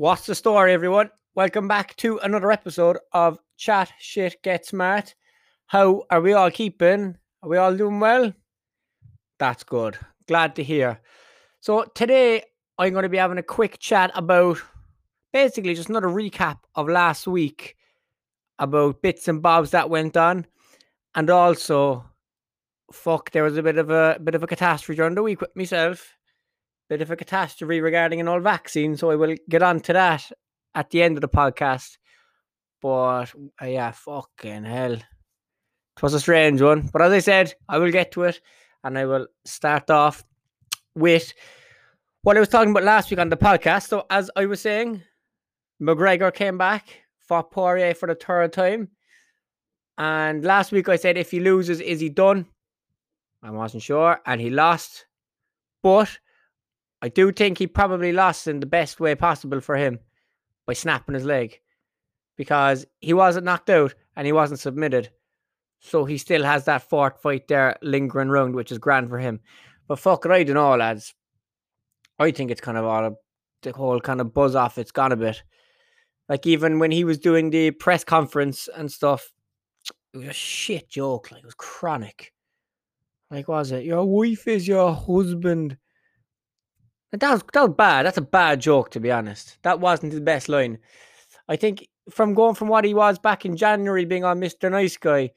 What's the story, everyone? Welcome back to another episode of Chat Shit Get Smart. How are we all keeping? Are we all doing well? That's good. Glad to hear. So, today I'm going to be having a quick chat about basically just another recap of last week about bits and bobs that went on, and also, fuck, there was a bit of a bit of a catastrophe during the week with myself bit of a catastrophe regarding an old vaccine, so I will get on to that at the end of the podcast. But uh, yeah, fucking hell. It was a strange one. But as I said, I will get to it and I will start off with what I was talking about last week on the podcast. So, as I was saying, McGregor came back, fought Poirier for the third time. And last week I said if he loses, is he done? I wasn't sure. And he lost. But I do think he probably lost in the best way possible for him by snapping his leg because he wasn't knocked out and he wasn't submitted. So he still has that fourth fight there lingering around, which is grand for him. But fuck it, I don't know, lads. I think it's kind of all a, the whole kind of buzz off it's gone a bit. Like even when he was doing the press conference and stuff, it was a shit joke. Like it was chronic. Like was it? Your wife is your husband. That was that was bad. That's a bad joke, to be honest. That wasn't his best line. I think from going from what he was back in January, being on Mr. Nice Guy,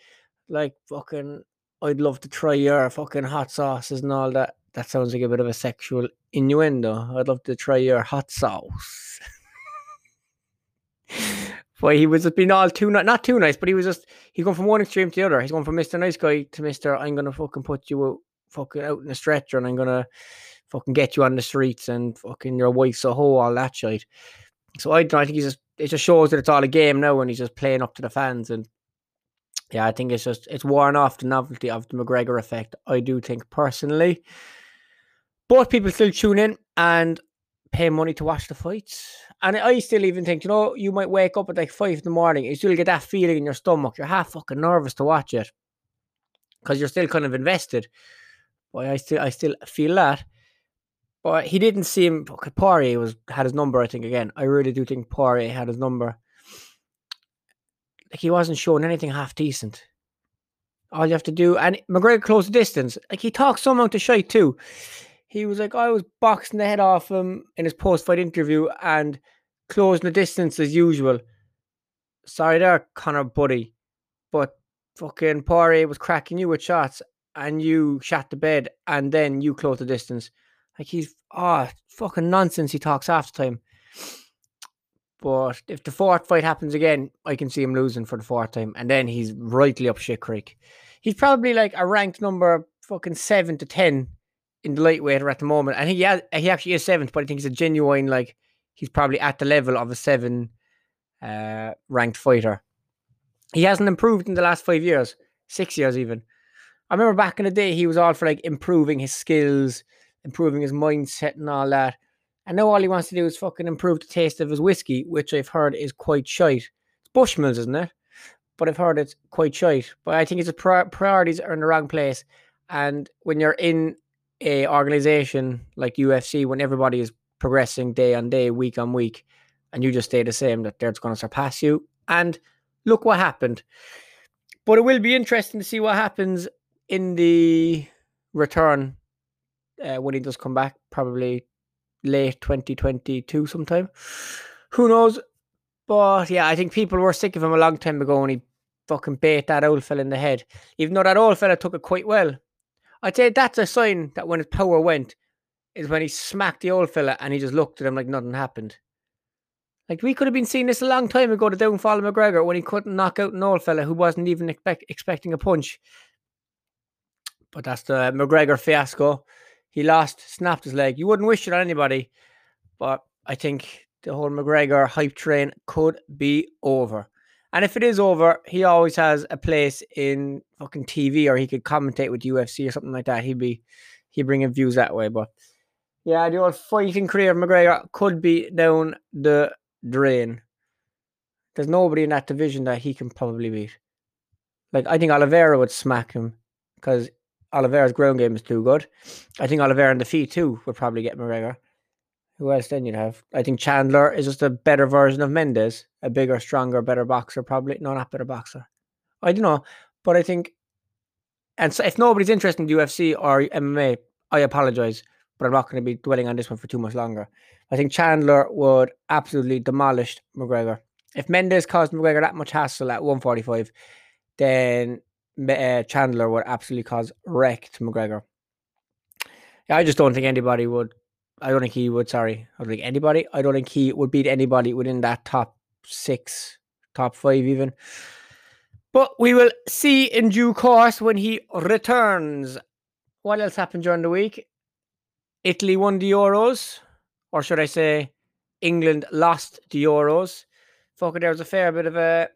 like fucking, I'd love to try your fucking hot sauces and all that. That sounds like a bit of a sexual innuendo. I'd love to try your hot sauce. but he was just being all too not not too nice, but he was just he's going from one extreme to the other. He's going from Mr. Nice Guy to Mr. I'm gonna fucking put you out, fucking out in a stretcher and I'm gonna fucking get you on the streets and fucking your wife's a hoe, all that shit. So I I think he's just it just shows that it's all a game now and he's just playing up to the fans and yeah, I think it's just it's worn off the novelty of the McGregor effect. I do think personally. But people still tune in and pay money to watch the fights. And I still even think, you know, you might wake up at like five in the morning, you still get that feeling in your stomach. You're half fucking nervous to watch it. Because you're still kind of invested. But I still I still feel that. But he didn't seem. Poirier was had his number. I think again. I really do think Poirier had his number. Like he wasn't showing anything half decent. All you have to do, and McGregor closed the distance. Like he talked some amount to shite too. He was like, I was boxing the head off him in his post-fight interview and closing the distance as usual. Sorry there, Conor Buddy, but fucking Poirier was cracking you with shots, and you shot the bed, and then you closed the distance. Like he's ah oh, fucking nonsense. He talks half the time. But if the fourth fight happens again, I can see him losing for the fourth time, and then he's rightly up shit creek. He's probably like a ranked number fucking seven to ten in the lightweight at the moment, and he has, he actually is seventh, but I think he's a genuine like he's probably at the level of a seven uh, ranked fighter. He hasn't improved in the last five years, six years even. I remember back in the day, he was all for like improving his skills, improving his mindset and all that. And now all he wants to do is fucking improve the taste of his whiskey, which I've heard is quite shite. It's Bushmills, isn't it? But I've heard it's quite shite. But I think his priorities are in the wrong place. And when you're in a organization like UFC, when everybody is progressing day on day, week on week, and you just stay the same, that they're going to surpass you. And look what happened. But it will be interesting to see what happens in the return uh, when he does come back, probably late 2022 sometime. Who knows? But yeah, I think people were sick of him a long time ago when he fucking bait that old fella in the head. Even though that old fella took it quite well. I'd say that's a sign that when his power went, is when he smacked the old fella and he just looked at him like nothing happened. Like we could have been seeing this a long time ago, the downfall of McGregor when he couldn't knock out an old fella who wasn't even expect, expecting a punch. But that's the McGregor fiasco. He lost, snapped his leg. You wouldn't wish it on anybody, but I think the whole McGregor hype train could be over. And if it is over, he always has a place in fucking TV, or he could commentate with UFC or something like that. He'd be he'd bring in views that way. But yeah, the old fighting career of McGregor could be down the drain. There's nobody in that division that he can probably beat. Like I think Oliveira would smack him because Oliveira's ground game is too good. I think Oliveira in the feet too would probably get McGregor. Who else then you'd have? I think Chandler is just a better version of Mendes, a bigger, stronger, better boxer, probably. No, not better boxer. I don't know. But I think, and so if nobody's interested in UFC or MMA, I apologize, but I'm not going to be dwelling on this one for too much longer. I think Chandler would absolutely demolish McGregor. If Mendes caused McGregor that much hassle at 145, then uh, Chandler would absolutely cause wreck to McGregor. I just don't think anybody would. I don't think he would. Sorry, I don't think anybody. I don't think he would beat anybody within that top six, top five, even. But we will see in due course when he returns. What else happened during the week? Italy won the Euros, or should I say, England lost the Euros. Fuck, there was a fair bit of a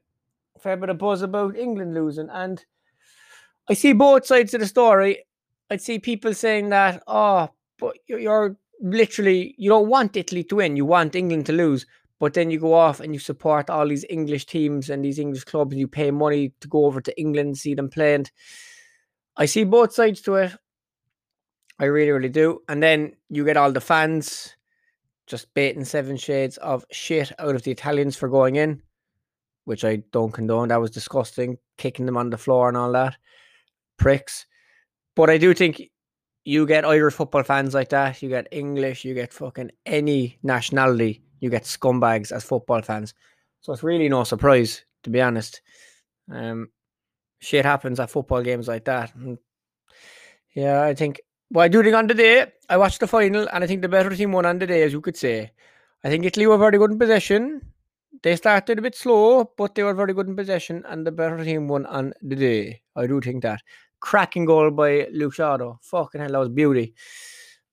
fair bit of buzz about England losing, and I see both sides of the story. I'd see people saying that, oh, but you're literally, you don't want Italy to win, you want England to lose. But then you go off and you support all these English teams and these English clubs, and you pay money to go over to England, and see them play. And I see both sides to it. I really, really do. And then you get all the fans just baiting seven shades of shit out of the Italians for going in, which I don't condone. That was disgusting, kicking them on the floor and all that. Pricks. But I do think you get Irish football fans like that. You get English. You get fucking any nationality. You get scumbags as football fans. So it's really no surprise, to be honest. Um, shit happens at football games like that. And yeah, I think. Well, I do think on the day I watched the final, and I think the better team won on the day, as you could say. I think Italy were very good in possession. They started a bit slow, but they were very good in possession, and the better team won on the day. I do think that cracking goal by Luke Shadow. Fucking hell, that was beauty.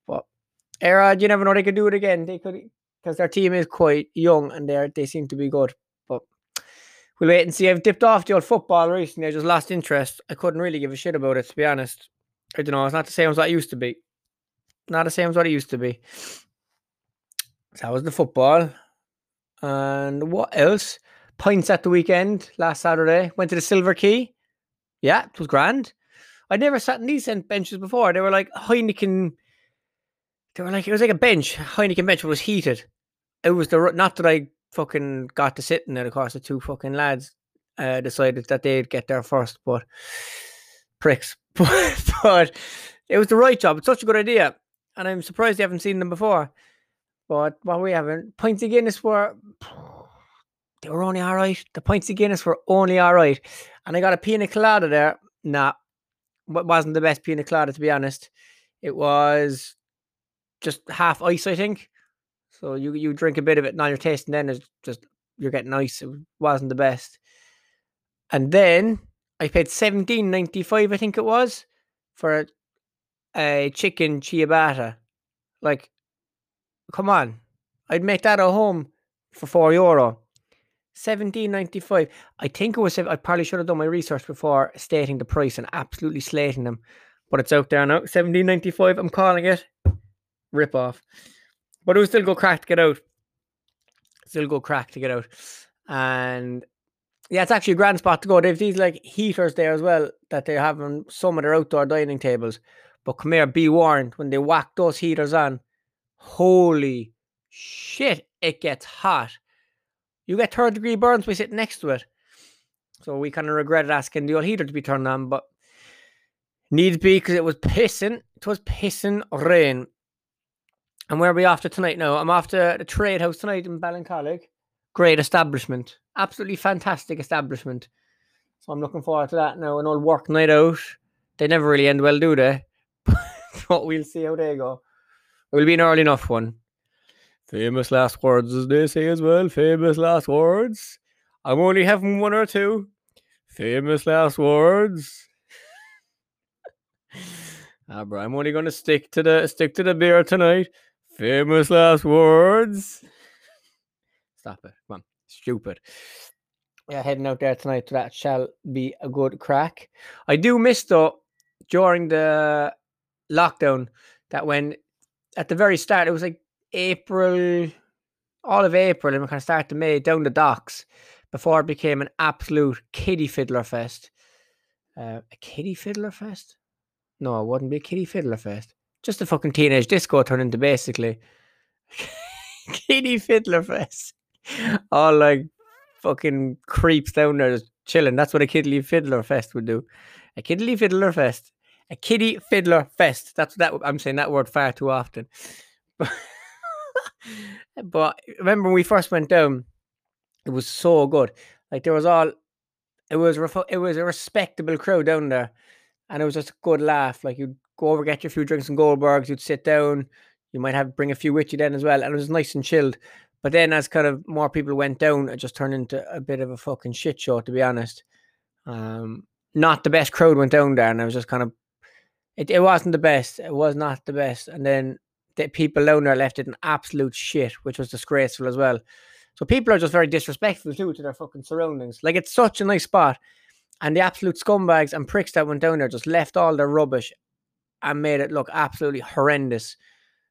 But Era, you never know they could do it again. They could because their team is quite young and they they seem to be good. But we'll wait and see. I've dipped off the old football recently. I just lost interest. I couldn't really give a shit about it to be honest. I don't know. It's not the same as what it used to be. Not the same as what it used to be. So that was the football. And what else? Points at the weekend last Saturday. Went to the Silver Key. Yeah, it was grand. I'd never sat in these benches before. They were like Heineken. They were like it was like a bench, Heineken bench, but it was heated. It was the not that I fucking got to sit in it. Of course, the two fucking lads uh, decided that they'd get there first, but pricks. But, but it was the right job. It's such a good idea, and I'm surprised you haven't seen them before. But what we haven't pints of Guinness were they were only all right. The pints of Guinness were only all right, and I got a pina colada there. Nah, wasn't the best pina colada to be honest. It was just half ice, I think. So you you drink a bit of it, and now you're tasting. Then it's just you're getting ice. It wasn't the best. And then I paid seventeen ninety five, I think it was, for a, a chicken ciabatta. Like, come on, I'd make that at home for four euro. Seventeen ninety five. I think it was. I probably should have done my research before stating the price and absolutely slating them, but it's out there now. Seventeen ninety five. I'm calling it. Rip off. But it was still go crack to get out. Still go crack to get out, and yeah, it's actually a grand spot to go. They've these like heaters there as well that they have on some of their outdoor dining tables. But come here, be warned when they whack those heaters on. Holy shit! It gets hot you get third degree burns by sitting next to it. So we kind of regretted asking the old heater to be turned on, but needs be because it was pissing. It was pissing rain. And where are we after tonight now? I'm after the trade house tonight in Ballincollig. Great establishment. Absolutely fantastic establishment. So I'm looking forward to that now. An old work night out. They never really end well, do they? but we'll see how they go. It will be an early enough one. Famous last words, as they say as well. Famous last words. I'm only having one or two. Famous last words. ah, bro, I'm only gonna stick to the stick to the beer tonight. Famous last words. Stop it. Come on. Stupid. Yeah, heading out there tonight. That shall be a good crack. I do miss though during the lockdown that when at the very start it was like April, all of April, and we kind of start to May down the docks before it became an absolute kiddie fiddler fest. Uh, a kiddie fiddler fest? No, it wouldn't be a kiddie fiddler fest. Just a fucking teenage disco turned into basically Kiddie Fiddler Fest. All like fucking creeps down there just chilling. That's what a Kiddie Fiddler Fest would do. A Kiddie Fiddler Fest. A Kiddie Fiddler Fest. That's that. I'm saying that word far too often. But, but remember when we first went down, it was so good. Like there was all, it was it was a respectable crowd down there, and it was just a good laugh. Like you'd go over get your few drinks and Goldbergs, you'd sit down, you might have bring a few with you then as well, and it was nice and chilled. But then as kind of more people went down, it just turned into a bit of a fucking shit show, to be honest. Um, not the best crowd went down there, and I was just kind of, it, it wasn't the best. It was not the best, and then people down there left it in absolute shit, which was disgraceful as well. So people are just very disrespectful too to their fucking surroundings. Like it's such a nice spot. And the absolute scumbags and pricks that went down there just left all their rubbish and made it look absolutely horrendous.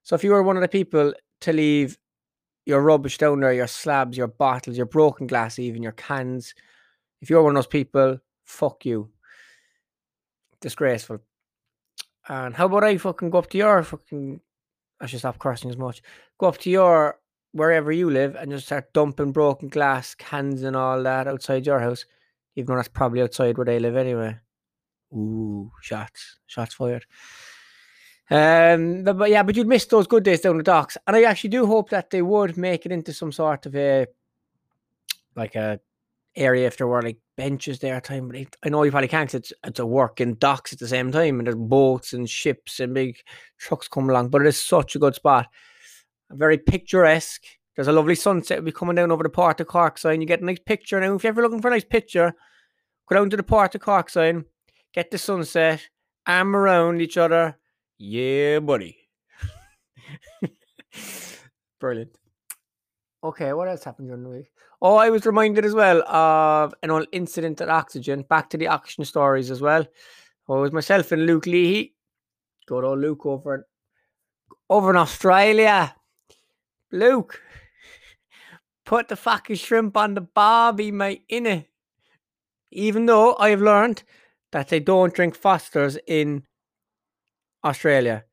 So if you were one of the people to leave your rubbish down there, your slabs, your bottles, your broken glass, even your cans, if you're one of those people, fuck you. Disgraceful. And how about I fucking go up to your fucking I should stop cursing as much. Go up to your wherever you live and just start dumping broken glass, cans, and all that outside your house, even though that's probably outside where they live anyway. Ooh, shots, shots fired. Um, but, but yeah, but you'd miss those good days down the docks, and I actually do hope that they would make it into some sort of a like a area if there were like benches there at time. But I know you probably can't. It's it's a working docks at the same time, and there's boats and ships and big trucks come along. But it is such a good spot very picturesque. There's a lovely sunset will be coming down over the Port of Cork sign. You get a nice picture. Now, if you're ever looking for a nice picture, go down to the Port of Cork sign, get the sunset, arm around each other. Yeah, buddy. Brilliant. Okay, what else happened during the week? Oh, I was reminded as well of an old incident at Oxygen. Back to the Oxygen stories as well. Oh, it was myself and Luke Leahy. Good old Luke over over in Australia. Luke, put the fucking shrimp on the barbie, mate, in it. Even though I have learned that they don't drink Fosters in Australia.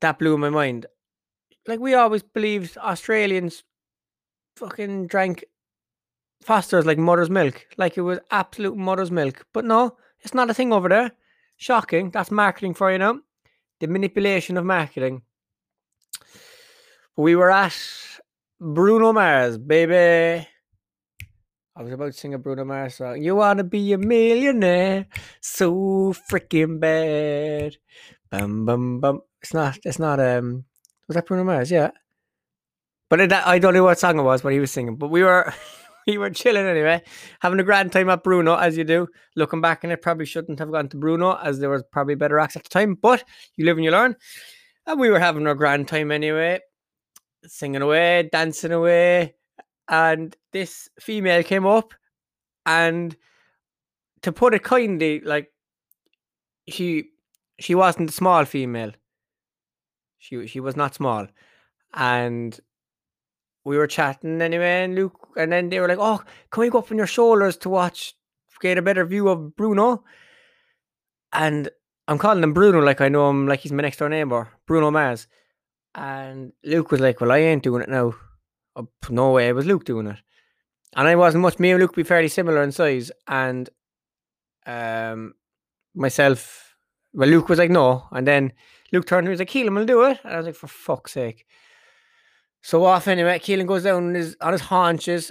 That blew my mind. Like we always believed Australians fucking drank Fosters like mother's milk, like it was absolute mother's milk. But no, it's not a thing over there. Shocking. That's marketing for you now. The manipulation of marketing we were at Bruno Mars, baby. I was about to sing a Bruno Mars song. You wanna be a millionaire, so freaking bad. Bum bum bum. It's not. It's not. Um. Was that Bruno Mars? Yeah. But it, I don't know what song it was, but he was singing. But we were. we were chilling anyway, having a grand time at Bruno, as you do. Looking back, and it probably shouldn't have gone to Bruno, as there was probably better acts at the time. But you live and you learn. And we were having a grand time anyway singing away, dancing away, and this female came up, and to put it kindly, like she she wasn't a small female. She she was not small, and we were chatting anyway, and Luke, and then they were like, "Oh, can we go up on your shoulders to watch, get a better view of Bruno?" And I'm calling him Bruno like I know him, like he's my next door neighbor, Bruno Mars. And Luke was like, Well, I ain't doing it now. Oh, no way, it was Luke doing it. And I wasn't much. Me and Luke be fairly similar in size. And um, myself, well, Luke was like, No. And then Luke turned to me was like, Keelan will do it. And I was like, For fuck's sake. So off anyway, Keelan goes down on his, on his haunches.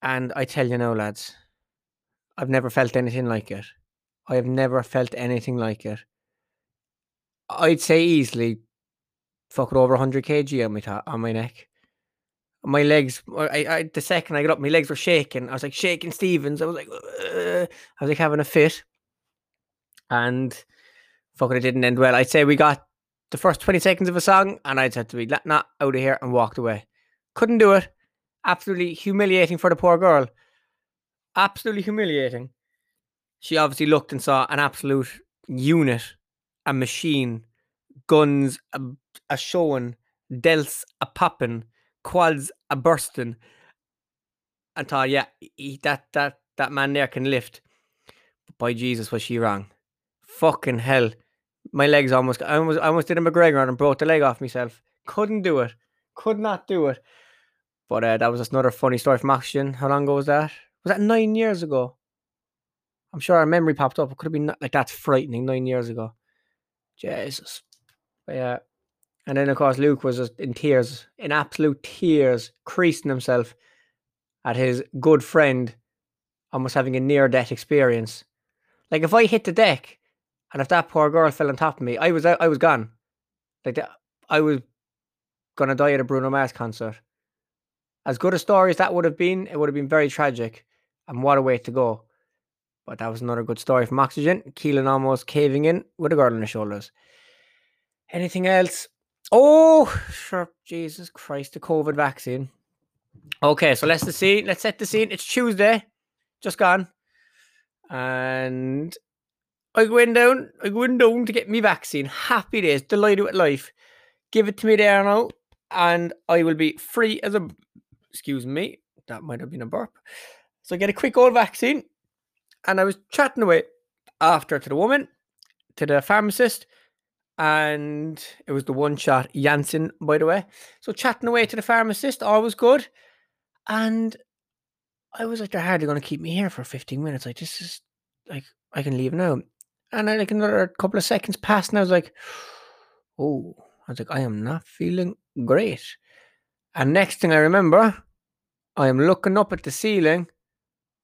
And I tell you now, lads, I've never felt anything like it. I have never felt anything like it. I'd say easily fucking over 100 kg on my ta- on my neck. My legs, I, I, the second I got up, my legs were shaking. I was like shaking Stevens. I was like, Ugh. I was like having a fit, and fucking it didn't end well. I'd say we got the first 20 seconds of a song, and I just had to be let not out of here and walked away. Couldn't do it. Absolutely humiliating for the poor girl. Absolutely humiliating. She obviously looked and saw an absolute unit, a machine, guns, a a showing, delts a popping, quads a bursting. And thought, yeah, he, that that that man there can lift. But by Jesus, was she wrong? Fucking hell. My legs almost I almost I almost did a McGregor and broke the leg off myself. Couldn't do it. Could not do it. But uh, that was just another funny story from oxygen. How long ago was that? Was that nine years ago? I'm sure our memory popped up. It could have been like that's frightening nine years ago. Jesus. But yeah. And then of course Luke was just in tears, in absolute tears, creasing himself at his good friend almost having a near death experience. Like if I hit the deck and if that poor girl fell on top of me, I was I was gone. Like that, I was gonna die at a Bruno Mars concert. As good a story as that would have been, it would have been very tragic. And what a way to go. But that was another good story from Oxygen. Keelan almost caving in with a girl on his shoulders. Anything else? Oh, sure. Jesus Christ, the COVID vaccine. Okay, so let's the scene. Let's set the scene. It's Tuesday, just gone, and I in down. I in down to get me vaccine. Happy days, delighted with life. Give it to me there now, and I will be free as a. Excuse me, that might have been a burp. So I get a quick old vaccine, and I was chatting away after to the woman, to the pharmacist, and it was the one shot Janssen, by the way. So chatting away to the pharmacist, all was good. And I was like, they're hardly going to keep me here for 15 minutes. Like, this is like, I can leave now. And I like another couple of seconds passed, and I was like, oh, I was like, I am not feeling great. And next thing I remember, I am looking up at the ceiling,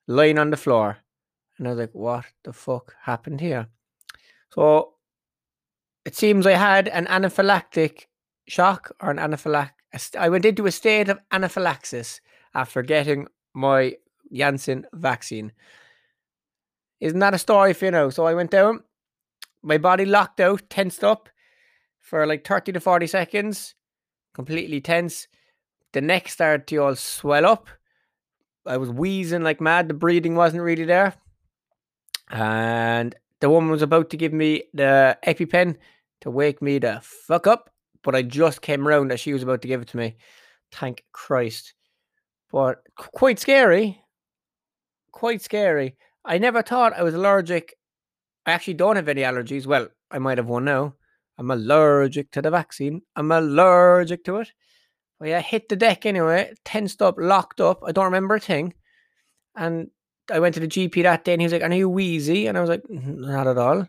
lying on the floor. And I was like, what the fuck happened here? So it seems I had an anaphylactic shock or an anaphylactic. I went into a state of anaphylaxis after getting my Janssen vaccine. Isn't that a story for you know? So I went down, my body locked out, tensed up for like 30 to 40 seconds, completely tense. The neck started to all swell up. I was wheezing like mad. The breathing wasn't really there. And the woman was about to give me the EpiPen to wake me the fuck up, but I just came around as she was about to give it to me. Thank Christ. But quite scary. Quite scary. I never thought I was allergic. I actually don't have any allergies. Well, I might have one now. I'm allergic to the vaccine. I'm allergic to it. But yeah, hit the deck anyway, tensed up, locked up. I don't remember a thing. And I went to the GP that day and he was like, Are you wheezy? And I was like, mm-hmm, Not at all.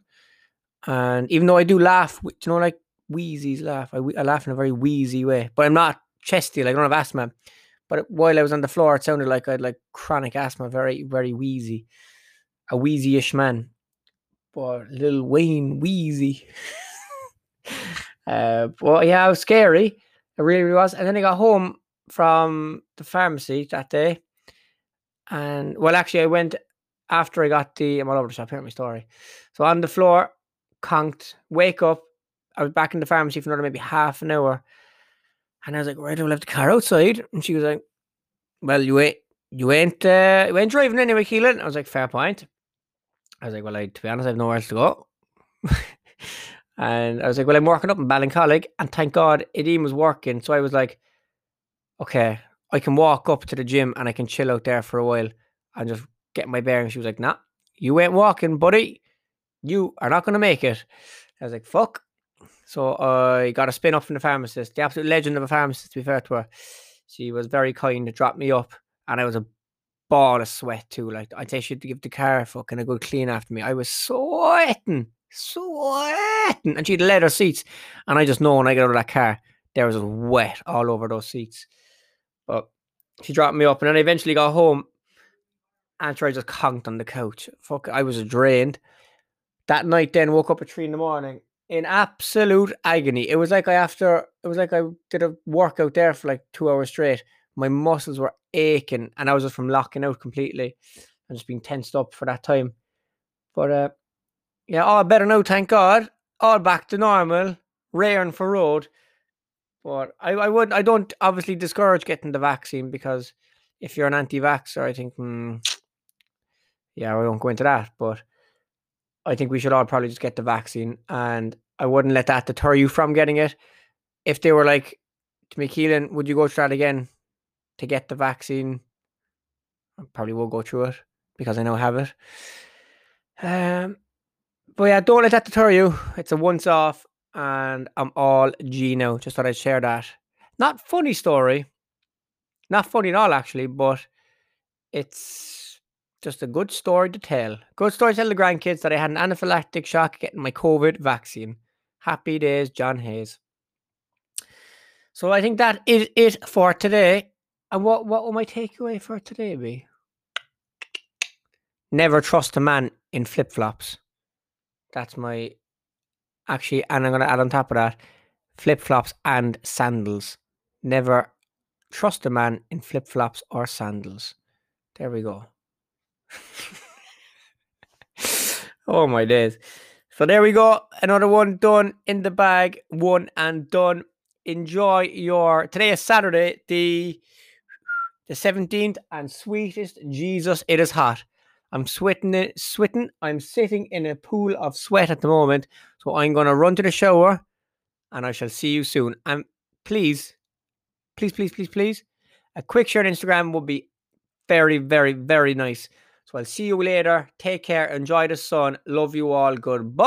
And even though I do laugh, you know, like wheezies laugh, I, I laugh in a very wheezy way, but I'm not chesty, like I don't have asthma. But while I was on the floor, it sounded like I had like chronic asthma, very, very wheezy, a wheezy ish man. But little Wayne wheezy. uh, yeah, it was scary. It really, was. And then I got home from the pharmacy that day. And well, actually, I went after I got the, I'm all over the shop, hear my story. So on the floor, conked, wake up. I was back in the pharmacy for another maybe half an hour. And I was like, where do I left the car outside? And she was like, Well, you ain't you ain't uh, you ain't driving anyway, Keelan. I was like, fair point. I was like, Well, I to be honest, I have nowhere else to go. and I was like, Well, I'm working up in Ballincollig, and thank God Edim was working. So I was like, Okay, I can walk up to the gym and I can chill out there for a while and just get my bearings. She was like, Nah, you ain't walking, buddy you are not going to make it. I was like, fuck. So I got a spin up from the pharmacist, the absolute legend of a pharmacist, to be fair to her. She was very kind to drop me up, and I was a ball of sweat too. Like, I'd say she'd give the car fucking a good clean after me. I was sweating, sweating, and she had leather seats. And I just know when I get out of that car, there was wet all over those seats. But she dropped me up, and then I eventually got home, and I just conked on the couch. Fuck, I was drained that night then woke up at three in the morning in absolute agony. It was like I after it was like I did a workout there for like two hours straight. My muscles were aching and I was just from locking out completely and just being tensed up for that time. But uh yeah, all better now, thank God. All back to normal, raring for road. But I, I would I don't obviously discourage getting the vaccine because if you're an anti-vaxxer, I think hmm, yeah, we won't go into that. But I think we should all probably just get the vaccine, and I wouldn't let that deter you from getting it. If they were like to me, Keelan, would you go through that again to get the vaccine? I probably will go through it because I now have it. Um, but yeah, don't let that deter you. It's a once off, and I'm all G now. Just thought I'd share that. Not funny story. Not funny at all, actually, but it's just a good story to tell. Good story to tell the grandkids that I had an anaphylactic shock getting my COVID vaccine. Happy days, John Hayes. So I think that is it for today. And what, what will my takeaway for today be? Never trust a man in flip flops. That's my actually, and I'm to add on top of that flip flops and sandals. Never trust a man in flip flops or sandals. There we go. oh my days. So there we go. Another one done in the bag. One and done. Enjoy your today is Saturday, the the 17th, and sweetest Jesus, it is hot. I'm sweating it, sweating. I'm sitting in a pool of sweat at the moment. So I'm gonna run to the shower and I shall see you soon. And please, please, please, please, please, a quick share on Instagram would be very, very, very nice. So I'll see you later. Take care. Enjoy the sun. Love you all. Goodbye.